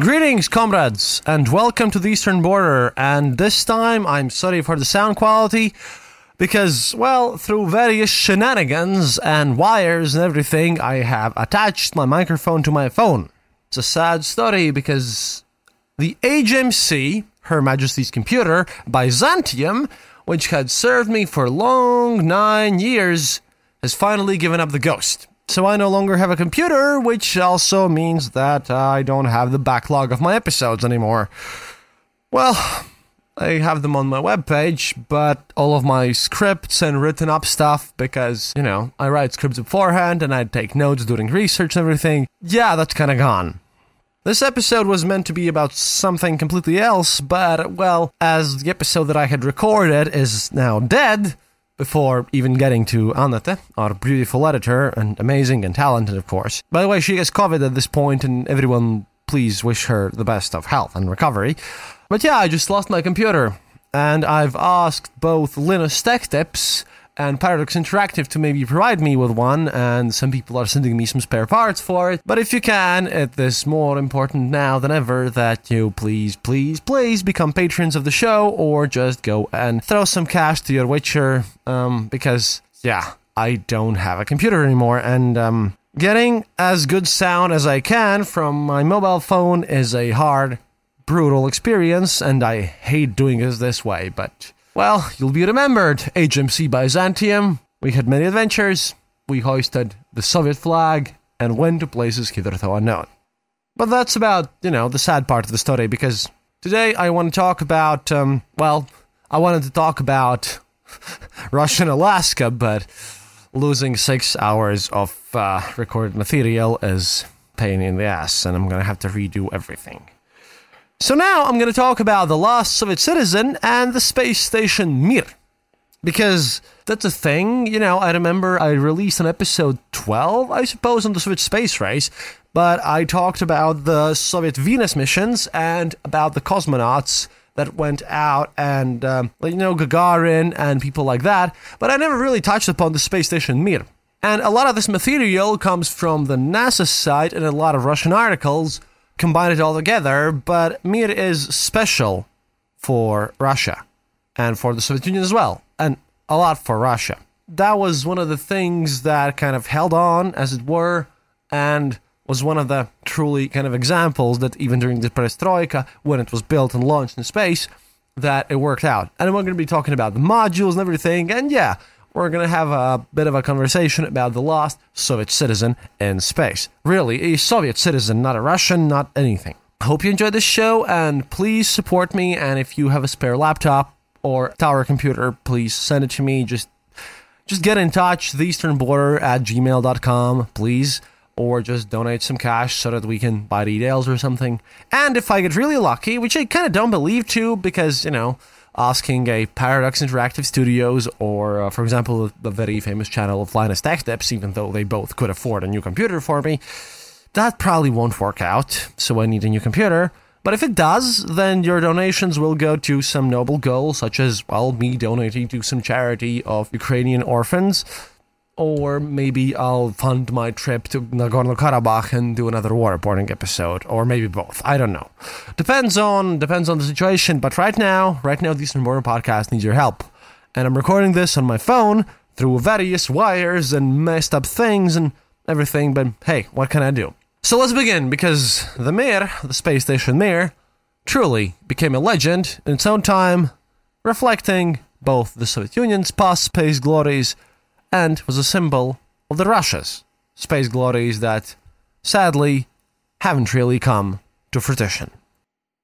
Greetings, comrades, and welcome to the Eastern Border. And this time, I'm sorry for the sound quality because, well, through various shenanigans and wires and everything, I have attached my microphone to my phone. It's a sad story because the HMC, Her Majesty's Computer, Byzantium, which had served me for long nine years, has finally given up the ghost. So I no longer have a computer, which also means that I don't have the backlog of my episodes anymore. Well, I have them on my webpage, but all of my scripts and written up stuff, because, you know, I write scripts beforehand and I take notes during research and everything, yeah, that's kinda gone. This episode was meant to be about something completely else, but, well, as the episode that I had recorded is now dead, before even getting to Annette, our beautiful editor, and amazing and talented, of course. By the way, she has COVID at this point, and everyone please wish her the best of health and recovery. But yeah, I just lost my computer, and I've asked both Linus Tech Tips and Paradox Interactive to maybe provide me with one, and some people are sending me some spare parts for it. But if you can, it is more important now than ever that you please, please, please become patrons of the show, or just go and throw some cash to your Witcher, um, because, yeah, I don't have a computer anymore, and, um, getting as good sound as I can from my mobile phone is a hard, brutal experience, and I hate doing it this way, but well, you'll be remembered, HMC Byzantium. We had many adventures, we hoisted the Soviet flag, and went to places hitherto unknown. But that's about, you know, the sad part of the story, because today I want to talk about, um, well, I wanted to talk about Russian Alaska, but losing six hours of uh, recorded material is pain in the ass, and I'm gonna have to redo everything. So now I'm going to talk about the last Soviet citizen and the space station Mir. Because that's a thing, you know, I remember I released an episode 12, I suppose, on the Soviet space race, but I talked about the Soviet Venus missions and about the cosmonauts that went out and, um, you know, Gagarin and people like that, but I never really touched upon the space station Mir. And a lot of this material comes from the NASA site and a lot of Russian articles combine it all together, but Mir is special for Russia and for the Soviet Union as well, and a lot for Russia. That was one of the things that kind of held on, as it were, and was one of the truly kind of examples that even during the perestroika, when it was built and launched in space, that it worked out. And we're going to be talking about the modules and everything, and yeah, we're going to have a bit of a conversation about the lost Soviet citizen in space. Really, a Soviet citizen, not a Russian, not anything. Hope you enjoyed this show and please support me. And if you have a spare laptop or tower computer, please send it to me. Just just get in touch, the eastern border at gmail.com, please. Or just donate some cash so that we can buy details or something. And if I get really lucky, which I kind of don't believe to, because, you know, asking a Paradox Interactive Studios or, uh, for example, the very famous channel of Linus Tech Tips, even though they both could afford a new computer for me, that probably won't work out, so I need a new computer. But if it does, then your donations will go to some noble goal, such as, well, me donating to some charity of Ukrainian orphans, or maybe I'll fund my trip to Nagorno Karabakh and do another waterboarding episode, or maybe both. I don't know. Depends on depends on the situation. But right now, right now, the Eastern Border Podcast needs your help, and I'm recording this on my phone through various wires and messed up things and everything. But hey, what can I do? So let's begin because the Mir, the space station Mir, truly became a legend in its own time, reflecting both the Soviet Union's past space glories and was a symbol of the Russia's space glories that, sadly, haven't really come to fruition.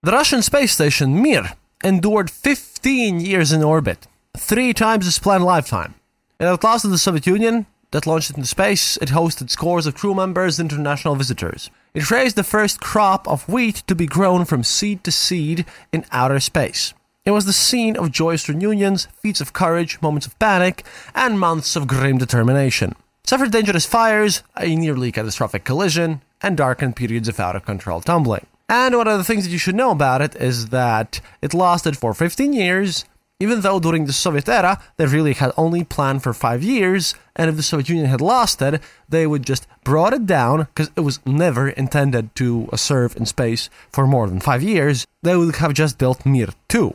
The Russian space station Mir endured 15 years in orbit, three times its planned lifetime. It outlasted the Soviet Union that launched it into space. It hosted scores of crew members and international visitors. It raised the first crop of wheat to be grown from seed to seed in outer space. It was the scene of joyous reunions, feats of courage, moments of panic, and months of grim determination. Suffered dangerous fires, a nearly catastrophic collision, and darkened periods of out of control tumbling. And one of the things that you should know about it is that it lasted for 15 years, even though during the Soviet era they really had only planned for five years, and if the Soviet Union had lasted, they would just brought it down because it was never intended to serve in space for more than five years. They would have just built Mir 2.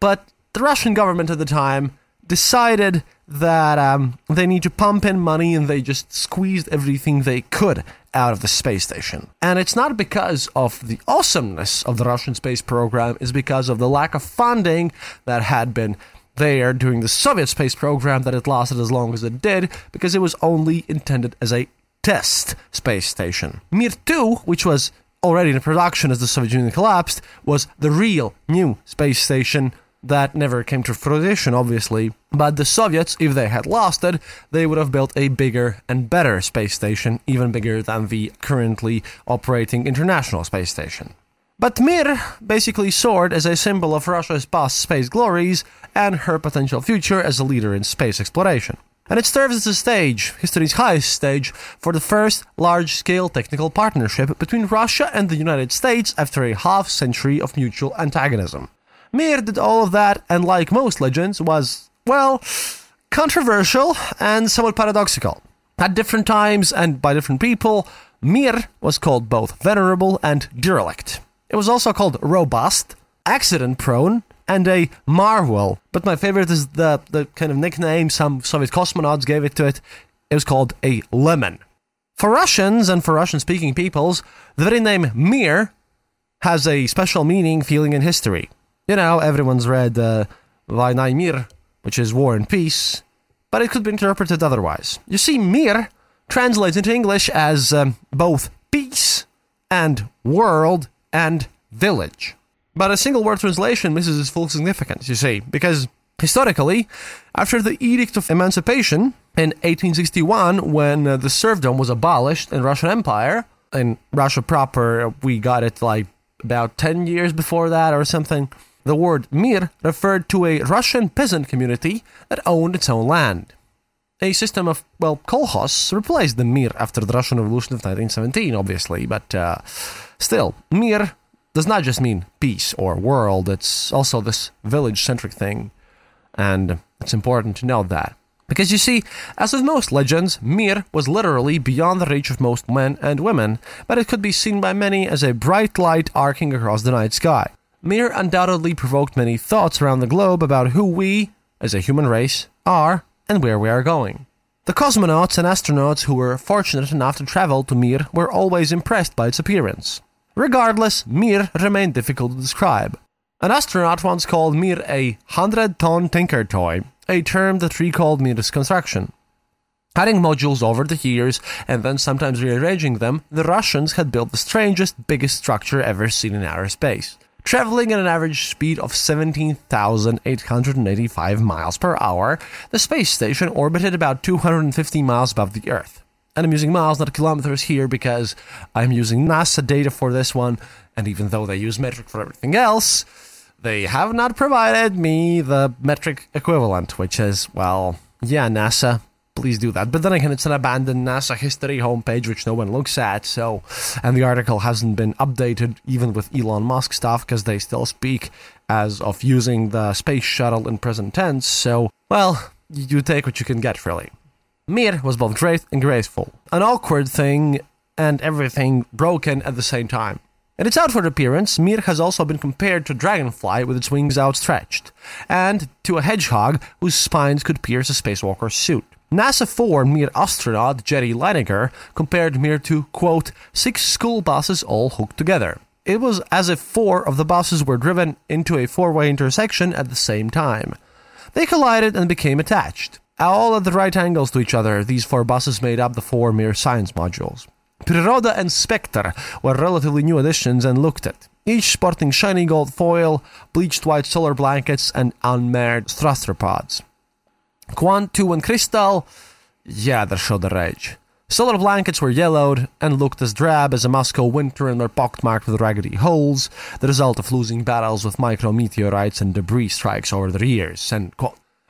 But the Russian government at the time decided that um, they need to pump in money and they just squeezed everything they could out of the space station. And it's not because of the awesomeness of the Russian space program, it's because of the lack of funding that had been there during the Soviet space program that it lasted as long as it did because it was only intended as a test space station. Mir 2, which was already in production as the Soviet Union collapsed, was the real new space station that never came to fruition, obviously. But the Soviets, if they had lasted, they would have built a bigger and better space station, even bigger than the currently operating International Space Station. But Mir basically soared as a symbol of Russia's past space glories and her potential future as a leader in space exploration. And it serves as a stage, history's highest stage, for the first large scale technical partnership between Russia and the United States after a half century of mutual antagonism. Mir did all of that, and like most legends, was, well, controversial and somewhat paradoxical. At different times and by different people, Mir was called both venerable and derelict. It was also called robust, accident prone, and a marvel. But my favorite is the, the kind of nickname some Soviet cosmonauts gave it to it. It was called a lemon. For Russians and for Russian speaking peoples, the very name Mir has a special meaning, feeling, in history. You know, everyone's read uh, Mir, which is War and Peace, but it could be interpreted otherwise. You see, Mir translates into English as um, both peace and world and village. But a single word translation misses its full significance, you see, because historically, after the Edict of Emancipation in 1861, when uh, the serfdom was abolished in Russian Empire, in Russia proper, we got it like about 10 years before that or something. The word mir referred to a Russian peasant community that owned its own land. A system of, well, kolkhoz replaced the mir after the Russian Revolution of 1917, obviously, but uh, still, mir does not just mean peace or world, it's also this village centric thing, and it's important to note that. Because you see, as with most legends, Mir was literally beyond the reach of most men and women, but it could be seen by many as a bright light arcing across the night sky. Mir undoubtedly provoked many thoughts around the globe about who we, as a human race, are and where we are going. The cosmonauts and astronauts who were fortunate enough to travel to Mir were always impressed by its appearance. Regardless, Mir remained difficult to describe. An astronaut once called Mir a hundred ton tinker toy, a term that recalled Mir's construction. Adding modules over the years and then sometimes rearranging them, the Russians had built the strangest, biggest structure ever seen in outer space traveling at an average speed of 17,885 miles per hour, the space station orbited about 250 miles above the Earth. And I'm using miles, not kilometers here, because I'm using NASA data for this one, and even though they use metric for everything else, they have not provided me the metric equivalent, which is, well, yeah, NASA, please do that. But then again, it's an abandoned NASA history homepage which no one looks at. So, and the article hasn't been updated even with Elon Musk stuff because they still speak as of using the space shuttle in present tense. So, well, you take what you can get, really. Mir was both great and graceful, an awkward thing and everything broken at the same time. In its outward appearance, Mir has also been compared to dragonfly with its wings outstretched, and to a hedgehog whose spines could pierce a spacewalker's suit. NASA 4 Mir astronaut Jerry Linenger compared Mir to, quote, six school buses all hooked together. It was as if four of the buses were driven into a four way intersection at the same time. They collided and became attached. All at the right angles to each other, these four buses made up the four Mir science modules. Priroda and Spektr were relatively new additions and looked at, each sporting shiny gold foil, bleached white solar blankets, and unmarred thruster pods. Kvant 2 and Kristall, yeah, they showed their age. Solar blankets were yellowed and looked as drab as a Moscow winter and were pockmarked with raggedy holes, the result of losing battles with micrometeorites and debris strikes over the years.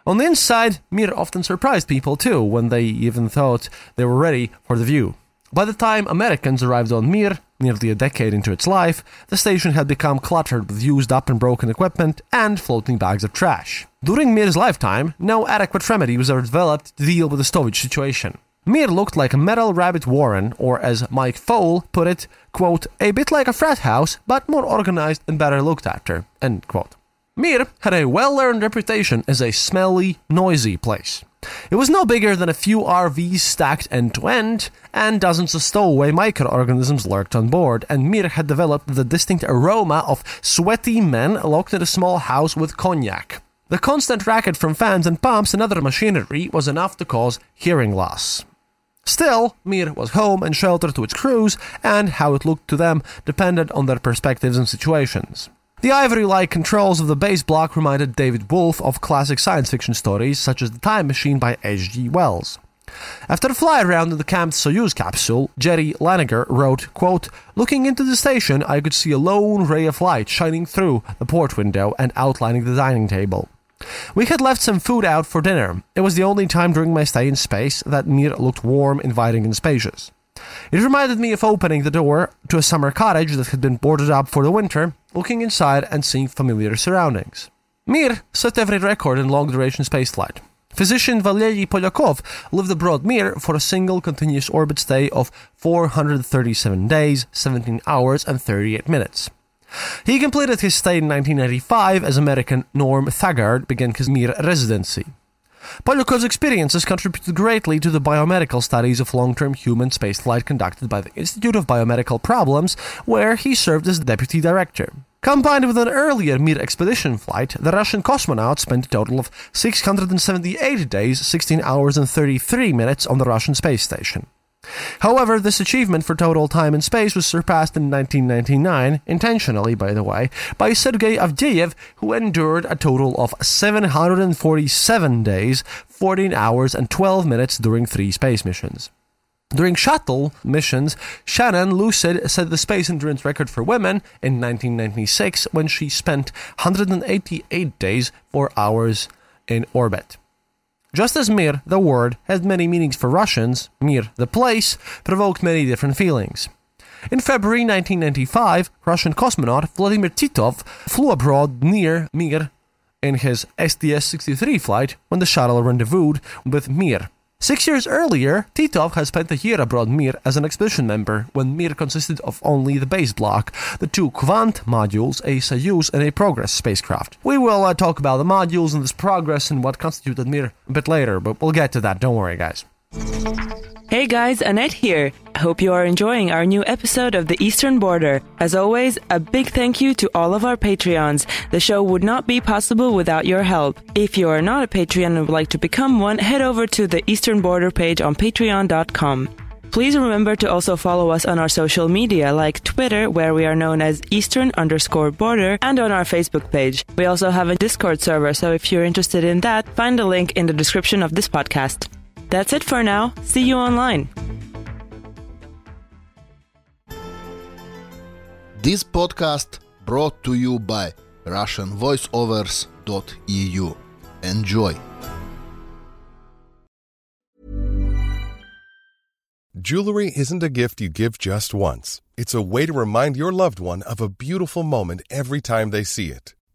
On the inside, Mir often surprised people too, when they even thought they were ready for the view. By the time Americans arrived on Mir, nearly a decade into its life, the station had become cluttered with used up and broken equipment and floating bags of trash. During Mir's lifetime, no adequate remedy was ever developed to deal with the stowage situation. Mir looked like a metal rabbit warren, or as Mike Foale put it, quote, a bit like a frat house, but more organized and better looked after, end quote. Mir had a well-earned reputation as a smelly, noisy place. It was no bigger than a few RVs stacked end to end, and dozens of stowaway microorganisms lurked on board, and Mir had developed the distinct aroma of sweaty men locked in a small house with cognac. The constant racket from fans and pumps and other machinery was enough to cause hearing loss. Still, Mir was home and shelter to its crews, and how it looked to them depended on their perspectives and situations. The ivory like controls of the base block reminded David Wolf of classic science fiction stories such as The Time Machine by H.G. Wells. After a fly around in the camped Soyuz capsule, Jerry Linenger wrote, quote, Looking into the station, I could see a lone ray of light shining through the port window and outlining the dining table. We had left some food out for dinner. It was the only time during my stay in space that Mir looked warm, inviting, and spacious. It reminded me of opening the door to a summer cottage that had been boarded up for the winter, looking inside and seeing familiar surroundings. Mir set every record in long duration spaceflight. Physician Valery Polyakov lived aboard Mir for a single continuous orbit stay of 437 days, 17 hours, and 38 minutes. He completed his stay in 1995 as American Norm Thagard began his Mir residency. Polyakov's experiences contributed greatly to the biomedical studies of long-term human spaceflight conducted by the Institute of Biomedical Problems, where he served as deputy director. Combined with an earlier Mir expedition flight, the Russian cosmonaut spent a total of 678 days, 16 hours, and 33 minutes on the Russian space station. However, this achievement for total time and space was surpassed in 1999, intentionally, by the way, by Sergei Avdeyev, who endured a total of 747 days, 14 hours, and 12 minutes during three space missions. During shuttle missions, Shannon Lucid set the space endurance record for women in 1996 when she spent 188 days, 4 hours in orbit. Just as Mir, the word, had many meanings for Russians, Mir, the place, provoked many different feelings. In February 1995, Russian cosmonaut Vladimir Titov flew abroad near Mir in his STS 63 flight when the shuttle rendezvoused with Mir. Six years earlier, Titov had spent a year abroad Mir as an expedition member, when Mir consisted of only the base block, the two Kvant modules, a Soyuz and a Progress spacecraft. We will uh, talk about the modules and this Progress and what constituted Mir a bit later, but we'll get to that, don't worry guys. Hey guys, Annette here. I hope you are enjoying our new episode of The Eastern Border. As always, a big thank you to all of our Patreons. The show would not be possible without your help. If you are not a Patreon and would like to become one, head over to the Eastern Border page on patreon.com. Please remember to also follow us on our social media like Twitter, where we are known as Eastern underscore border, and on our Facebook page. We also have a Discord server, so if you're interested in that, find the link in the description of this podcast. That's it for now. See you online. This podcast brought to you by RussianVoiceovers.eu. Enjoy. Jewelry isn't a gift you give just once. It's a way to remind your loved one of a beautiful moment every time they see it.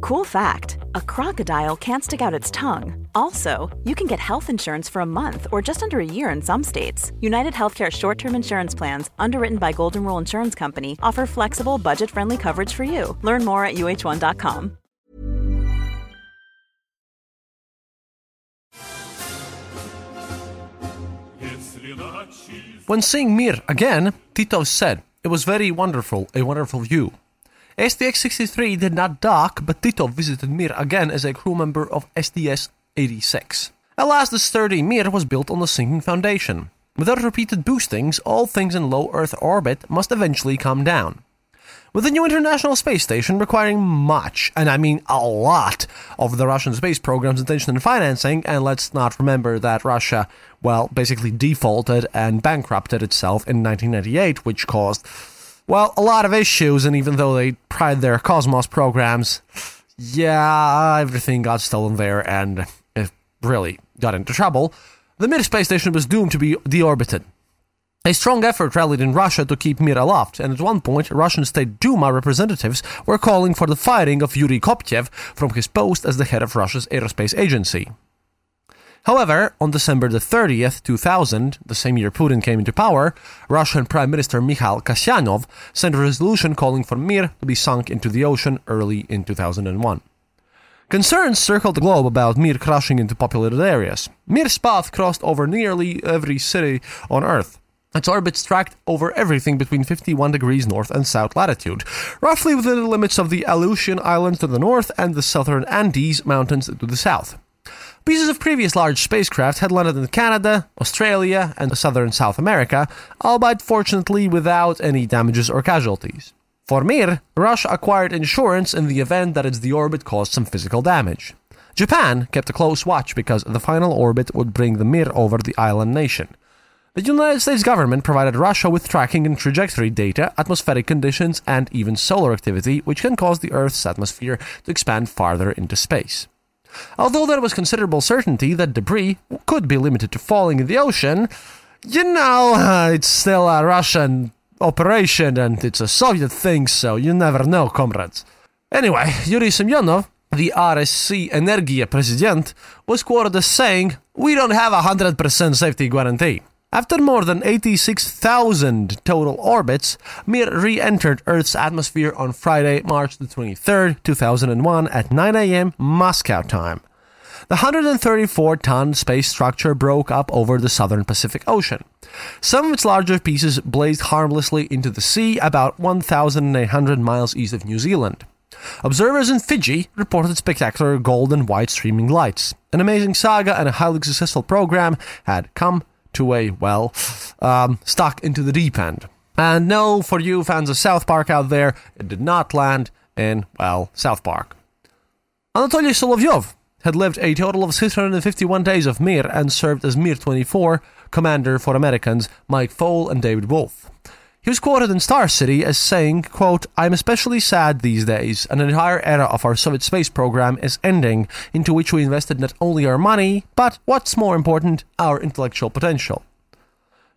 Cool fact a crocodile can't stick out its tongue. Also, you can get health insurance for a month or just under a year in some states. United Healthcare short term insurance plans, underwritten by Golden Rule Insurance Company, offer flexible, budget friendly coverage for you. Learn more at uh1.com. When seeing Mir again, Titov said, It was very wonderful, a wonderful view. STS 63 did not dock, but Titov visited Mir again as a crew member of STS 86. Alas, the sturdy Mir was built on a sinking foundation. Without repeated boostings, all things in low Earth orbit must eventually come down. With the new International Space Station requiring much, and I mean a lot, of the Russian space program's attention and financing, and let's not remember that Russia, well, basically defaulted and bankrupted itself in 1998, which caused, well, a lot of issues, and even though they pride their Cosmos programs, yeah, everything got stolen there and it really got into trouble. The Mir space station was doomed to be deorbited. A strong effort rallied in Russia to keep Mir aloft, and at one point, Russian State Duma representatives were calling for the firing of Yuri Koptev from his post as the head of Russia's aerospace agency. However, on December the 30th, 2000, the same year Putin came into power, Russian Prime Minister Mikhail Kasyanov sent a resolution calling for Mir to be sunk into the ocean early in 2001. Concerns circled the globe about Mir crashing into populated areas. Mir's path crossed over nearly every city on Earth. Its orbit tracked over everything between 51 degrees north and south latitude, roughly within the limits of the Aleutian Islands to the north and the southern Andes Mountains to the south. Pieces of previous large spacecraft had landed in Canada, Australia, and southern South America, albeit fortunately without any damages or casualties. For Mir, Russia acquired insurance in the event that its deorbit caused some physical damage. Japan kept a close watch because the final orbit would bring the Mir over the island nation. The United States government provided Russia with tracking and trajectory data, atmospheric conditions, and even solar activity, which can cause the Earth's atmosphere to expand farther into space. Although there was considerable certainty that debris could be limited to falling in the ocean, you know, it's still a Russian operation and it's a Soviet thing, so you never know, comrades. Anyway, Yuri Semyonov, the RSC Energia president, was quoted as saying, We don't have a 100% safety guarantee. After more than 86,000 total orbits, Mir re entered Earth's atmosphere on Friday, March the 23rd, 2001, at 9 a.m. Moscow time. The 134 ton space structure broke up over the southern Pacific Ocean. Some of its larger pieces blazed harmlessly into the sea about 1,800 miles east of New Zealand. Observers in Fiji reported spectacular gold and white streaming lights. An amazing saga and a highly successful program had come to a, well, um, stuck into the deep end. And no, for you fans of South Park out there, it did not land in, well, South Park. Anatoly Solovyov had lived a total of 651 days of Mir and served as Mir 24 commander for Americans Mike Foale and David Wolf. He was quoted in Star City as saying, quote, I'm especially sad these days. An entire era of our Soviet space program is ending, into which we invested not only our money, but, what's more important, our intellectual potential.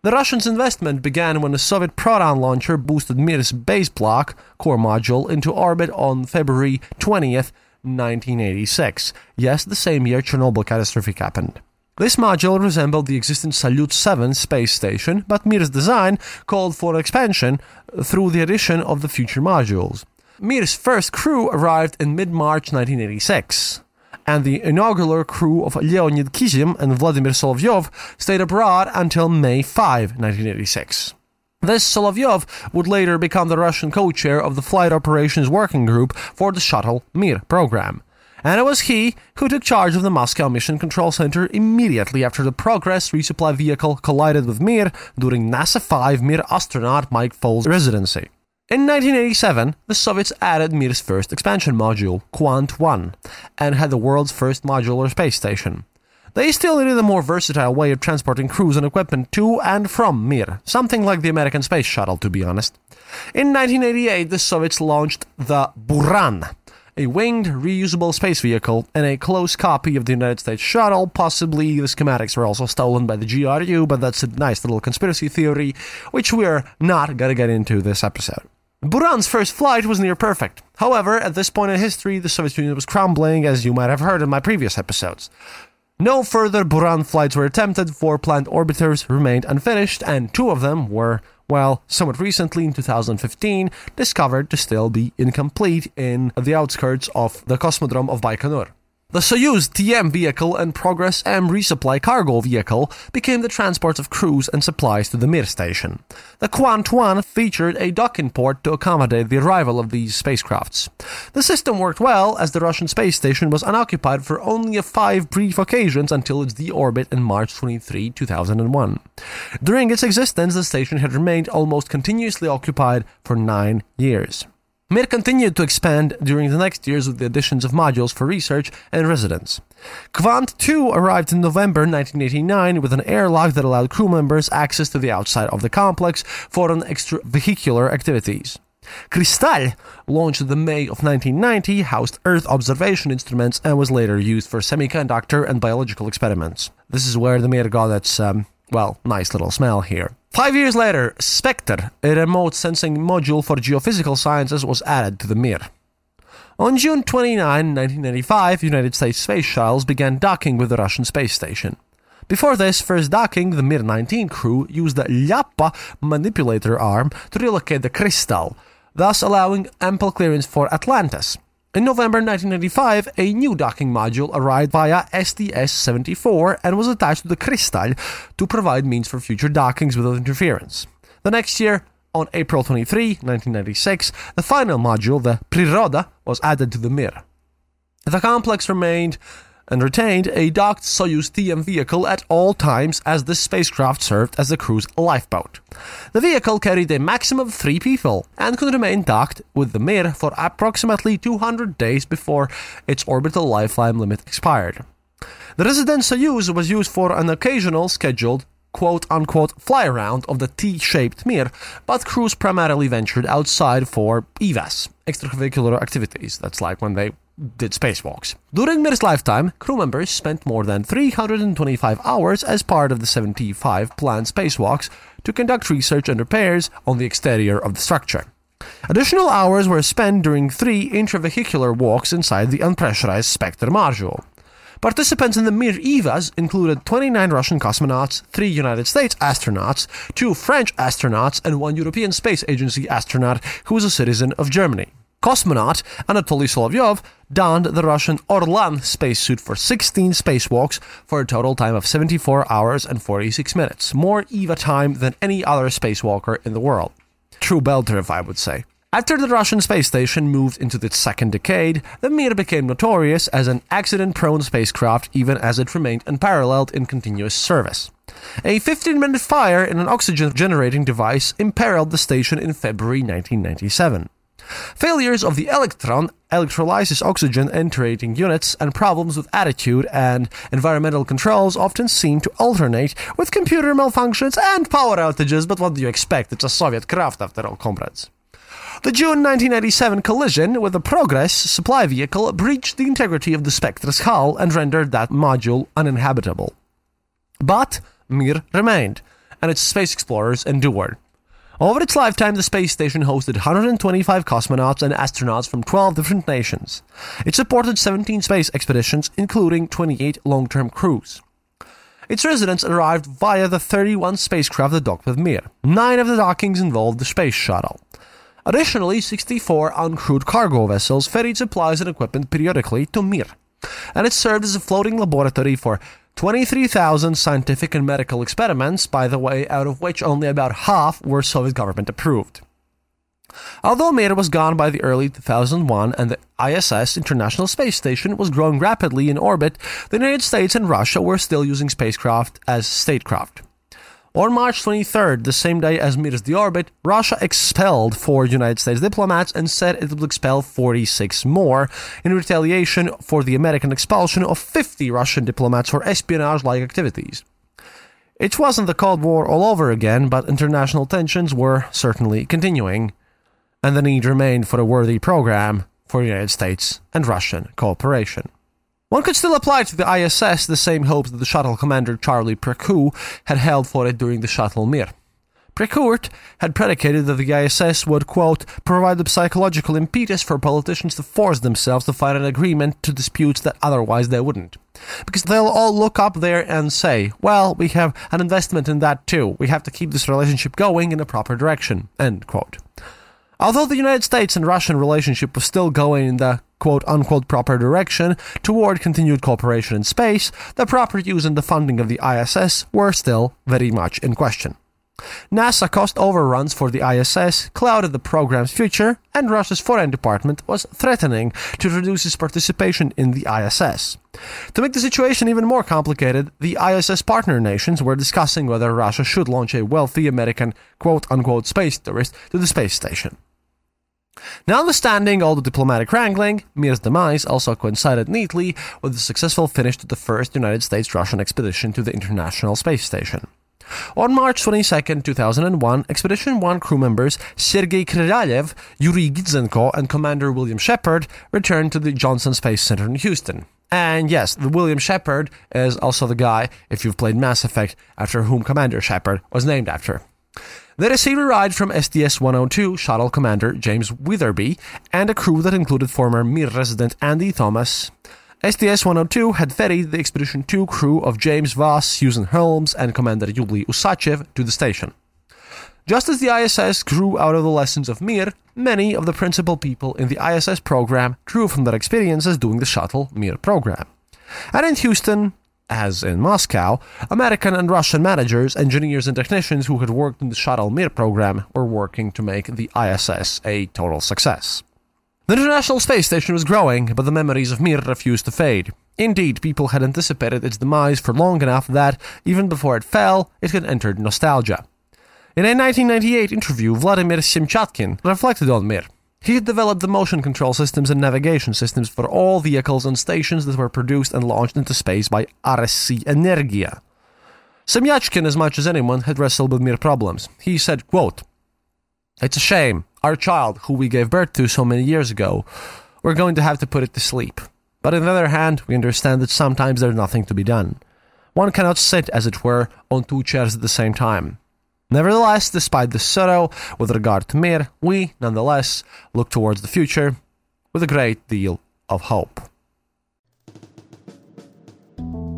The Russians' investment began when the Soviet Proton launcher boosted Mir's base block core module into orbit on February 20th, 1986. Yes, the same year Chernobyl catastrophe happened. This module resembled the existing Salyut 7 space station, but Mir's design called for expansion through the addition of the future modules. Mir's first crew arrived in mid March 1986, and the inaugural crew of Leonid Kizim and Vladimir Solovyov stayed abroad until May 5, 1986. This Solovyov would later become the Russian co chair of the Flight Operations Working Group for the Shuttle Mir program and it was he who took charge of the Moscow Mission Control Center immediately after the Progress resupply vehicle collided with Mir during NASA 5 Mir astronaut Mike Foale's residency. In 1987, the Soviets added Mir's first expansion module, Kvant 1, and had the world's first modular space station. They still needed a more versatile way of transporting crews and equipment to and from Mir, something like the American Space Shuttle, to be honest. In 1988, the Soviets launched the Buran, a winged, reusable space vehicle, and a close copy of the United States Shuttle. Possibly the schematics were also stolen by the GRU, but that's a nice little conspiracy theory, which we're not gonna get into this episode. Buran's first flight was near perfect. However, at this point in history, the Soviet Union was crumbling, as you might have heard in my previous episodes. No further Buran flights were attempted, four planned orbiters remained unfinished, and two of them were, well, somewhat recently in 2015, discovered to still be incomplete in the outskirts of the Cosmodrome of Baikonur. The Soyuz TM vehicle and Progress M resupply cargo vehicle became the transport of crews and supplies to the Mir station. The Kvant 1 featured a docking port to accommodate the arrival of these spacecrafts. The system worked well as the Russian space station was unoccupied for only five brief occasions until its deorbit in March 23, 2001. During its existence, the station had remained almost continuously occupied for nine years. Mir continued to expand during the next years with the additions of modules for research and residence. Kvant 2 arrived in November 1989 with an airlock that allowed crew members access to the outside of the complex for an extravehicular activities. Kristall, launched in the May of 1990, housed Earth observation instruments and was later used for semiconductor and biological experiments. This is where the Mir got its, um, well, nice little smell here. Five years later, Spektr, a remote sensing module for geophysical sciences, was added to the Mir. On June 29, 1995, United States space shuttles began docking with the Russian space station. Before this first docking, the Mir 19 crew used the Lyappa manipulator arm to relocate the Kristall, thus allowing ample clearance for Atlantis. In November 1995, a new docking module arrived via STS-74 and was attached to the Kristall to provide means for future dockings without interference. The next year, on April 23, 1996, the final module, the Priroda, was added to the Mir. The complex remained and retained a docked Soyuz TM vehicle at all times as the spacecraft served as the crew's lifeboat. The vehicle carried a maximum of three people and could remain docked with the Mir for approximately 200 days before its orbital lifeline limit expired. The resident Soyuz was used for an occasional scheduled quote unquote fly around of the T shaped Mir, but crews primarily ventured outside for EVAS, extravehicular activities. That's like when they did spacewalks. During Mir's lifetime, crew members spent more than 325 hours as part of the 75 planned spacewalks to conduct research and repairs on the exterior of the structure. Additional hours were spent during three intravehicular walks inside the unpressurized Spektr module. Participants in the Mir EVAs included 29 Russian cosmonauts, 3 United States astronauts, 2 French astronauts, and 1 European Space Agency astronaut who was a citizen of Germany. Cosmonaut Anatoly Solovyov donned the Russian Orlan spacesuit for 16 spacewalks for a total time of 74 hours and 46 minutes, more EVA time than any other spacewalker in the world. True belter, if I would say. After the Russian space station moved into its second decade, the Mir became notorious as an accident prone spacecraft even as it remained unparalleled in continuous service. A 15 minute fire in an oxygen generating device imperiled the station in February 1997. Failures of the Electron electrolysis oxygen entering units and problems with attitude and environmental controls often seem to alternate with computer malfunctions and power outages, but what do you expect? It's a Soviet craft after all, comrades. The June 1997 collision with the Progress supply vehicle breached the integrity of the Spektr's hull and rendered that module uninhabitable. But Mir remained, and its space explorers endured. Over its lifetime, the space station hosted 125 cosmonauts and astronauts from 12 different nations. It supported 17 space expeditions, including 28 long term crews. Its residents arrived via the 31 spacecraft that docked with Mir. Nine of the dockings involved the space shuttle. Additionally, 64 uncrewed cargo vessels ferried supplies and equipment periodically to Mir, and it served as a floating laboratory for 23,000 scientific and medical experiments, by the way, out of which only about half were Soviet government approved. Although Mir was gone by the early 2001 and the ISS International Space Station was growing rapidly in orbit, the United States and Russia were still using spacecraft as statecraft. On March 23rd, the same day as Mir's deorbit, Russia expelled four United States diplomats and said it would expel 46 more in retaliation for the American expulsion of 50 Russian diplomats for espionage like activities. It wasn't the Cold War all over again, but international tensions were certainly continuing, and the need remained for a worthy program for United States and Russian cooperation. One could still apply to the ISS the same hopes that the shuttle commander Charlie Precourt had held for it during the shuttle Mir. Precourt had predicated that the ISS would, quote, provide the psychological impetus for politicians to force themselves to find an agreement to disputes that otherwise they wouldn't. Because they'll all look up there and say, well, we have an investment in that too. We have to keep this relationship going in a proper direction, end quote. Although the United States and Russian relationship was still going in the quote unquote proper direction toward continued cooperation in space, the proper use and the funding of the ISS were still very much in question. NASA cost overruns for the ISS clouded the program's future, and Russia's Foreign Department was threatening to reduce its participation in the ISS. To make the situation even more complicated, the ISS partner nations were discussing whether Russia should launch a wealthy American quote unquote space tourist to the space station. Notwithstanding all the diplomatic wrangling, Mir's demise also coincided neatly with the successful finish to the first United States Russian expedition to the International Space Station. On March 22, 2001, Expedition 1 crew members Sergei Krikalev, Yuri Gidzenko, and Commander William Shepherd returned to the Johnson Space Center in Houston. And yes, the William Shepherd is also the guy, if you've played Mass Effect, after whom Commander Shepard was named after. Received a ride from STS 102 shuttle commander James Wetherbee and a crew that included former Mir resident Andy Thomas. STS 102 had ferried the Expedition 2 crew of James Voss, Susan Helms, and Commander Yuli Usachev to the station. Just as the ISS grew out of the lessons of Mir, many of the principal people in the ISS program drew from their experiences doing the shuttle Mir program. And in Houston, as in Moscow, American and Russian managers, engineers, and technicians who had worked in the Shuttle Mir program were working to make the ISS a total success. The International Space Station was growing, but the memories of Mir refused to fade. Indeed, people had anticipated its demise for long enough that, even before it fell, it had entered nostalgia. In a 1998 interview, Vladimir Semyachkin reflected on Mir. He had developed the motion control systems and navigation systems for all vehicles and stations that were produced and launched into space by RSC Energia. Semyachkin, as much as anyone, had wrestled with Mir problems. He said, quote, It's a shame. Our child, who we gave birth to so many years ago, we're going to have to put it to sleep. But on the other hand, we understand that sometimes there's nothing to be done. One cannot sit, as it were, on two chairs at the same time. Nevertheless, despite the sorrow with regard to Mir, we, nonetheless, look towards the future with a great deal of hope.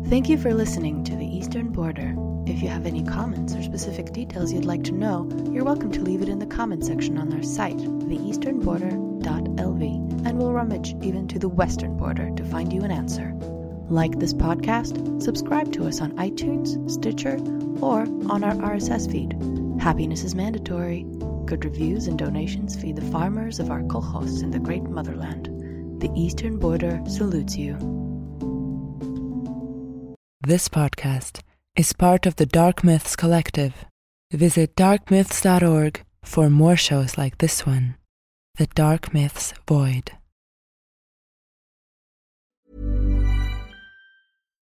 Thank you for listening to The Eastern Border. If you have any comments or specific details you'd like to know, you're welcome to leave it in the comment section on our site, theeasternborder.lv, and we'll rummage even to the western border to find you an answer. Like this podcast, subscribe to us on iTunes, Stitcher, or on our RSS feed. Happiness is mandatory. Good reviews and donations feed the farmers of our kolkhozs in the great motherland. The Eastern Border salutes you. This podcast is part of the Dark Myths Collective. Visit darkmyths.org for more shows like this one The Dark Myths Void.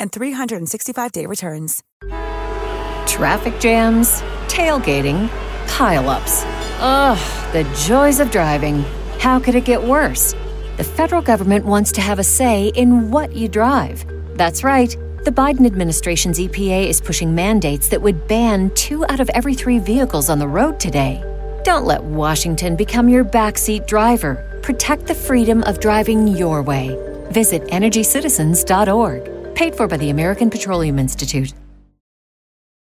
and 365-day returns. Traffic jams, tailgating, pileups. Ugh, the joys of driving. How could it get worse? The federal government wants to have a say in what you drive. That's right. The Biden administration's EPA is pushing mandates that would ban two out of every three vehicles on the road today. Don't let Washington become your backseat driver. Protect the freedom of driving your way. Visit EnergyCitizens.org. Paid for by the American Petroleum Institute.